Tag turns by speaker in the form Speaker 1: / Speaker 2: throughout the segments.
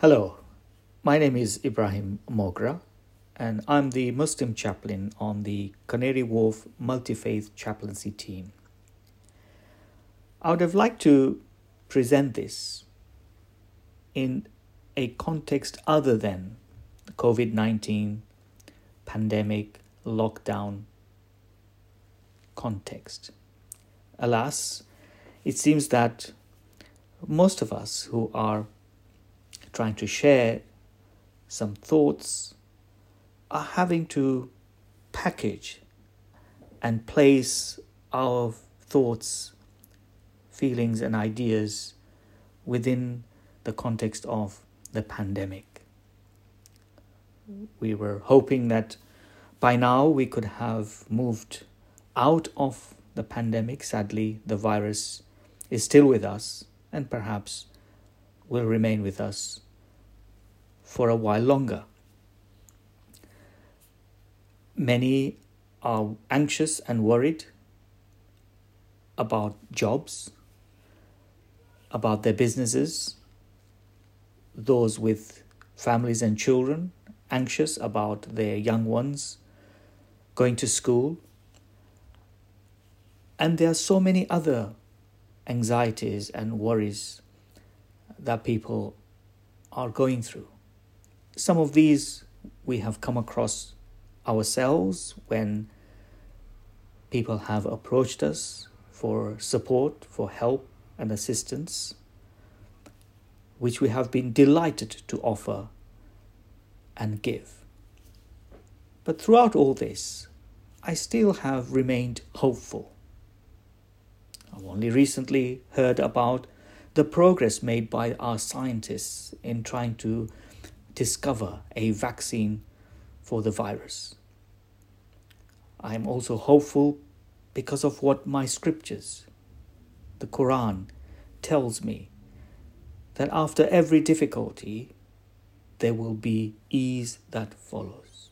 Speaker 1: Hello, my name is Ibrahim Mogra, and I'm the Muslim chaplain on the Canary Wharf Multi Faith Chaplaincy team. I would have liked to present this in a context other than the COVID 19 pandemic lockdown context. Alas, it seems that most of us who are trying to share some thoughts are having to package and place our thoughts, feelings, and ideas within the context of the pandemic. We were hoping that by now we could have moved out of the pandemic. Sadly, the virus is still with us and perhaps will remain with us for a while longer. Many are anxious and worried about jobs, about their businesses, those with families and children, anxious about their young ones going to school. And there are so many other anxieties and worries that people are going through. Some of these we have come across ourselves when people have approached us for support, for help and assistance, which we have been delighted to offer and give. But throughout all this, I still have remained hopeful. I've only recently heard about the progress made by our scientists in trying to discover a vaccine for the virus. I am also hopeful because of what my scriptures, the Quran, tells me that after every difficulty, there will be ease that follows.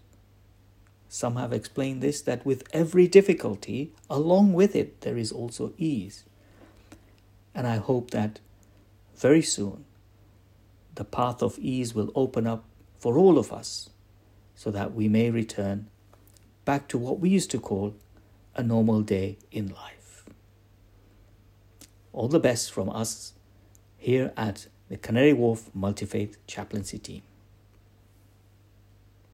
Speaker 1: Some have explained this that with every difficulty, along with it, there is also ease. And I hope that very soon the path of ease will open up for all of us so that we may return back to what we used to call a normal day in life. All the best from us here at the Canary Wharf Multi Faith Chaplaincy Team.